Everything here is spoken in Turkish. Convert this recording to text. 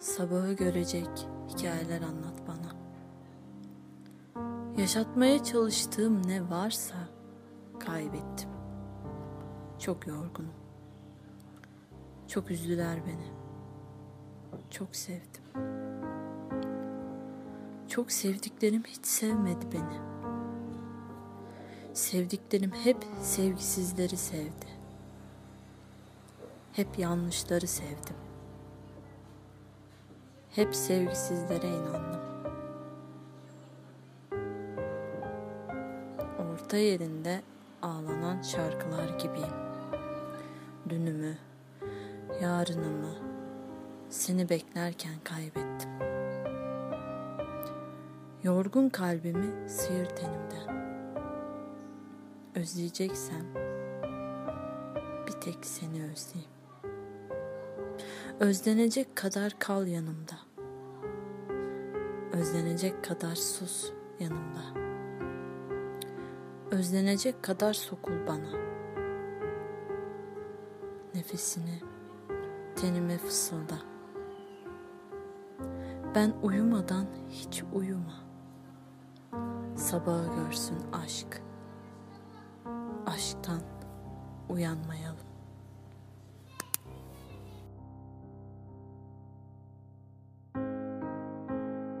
Sabahı görecek hikayeler anlat bana. Yaşatmaya çalıştığım ne varsa kaybettim. Çok yorgunum. Çok üzdüler beni. Çok sevdim. Çok sevdiklerim hiç sevmedi beni. Sevdiklerim hep sevgisizleri sevdi. Hep yanlışları sevdim. Hep sevgisizlere inandım. Orta yerinde ağlanan şarkılar gibiyim. Dünümü, yarınımı, seni beklerken kaybettim. Yorgun kalbimi sıyır tenimden. Özleyeceksem bir tek seni özleyeyim. Özlenecek kadar kal yanımda. Özlenecek kadar sus yanımda. Özlenecek kadar sokul bana. Nefesini tenime fısılda. Ben uyumadan hiç uyuma. Sabahı görsün aşk. Aşktan uyanmayalım.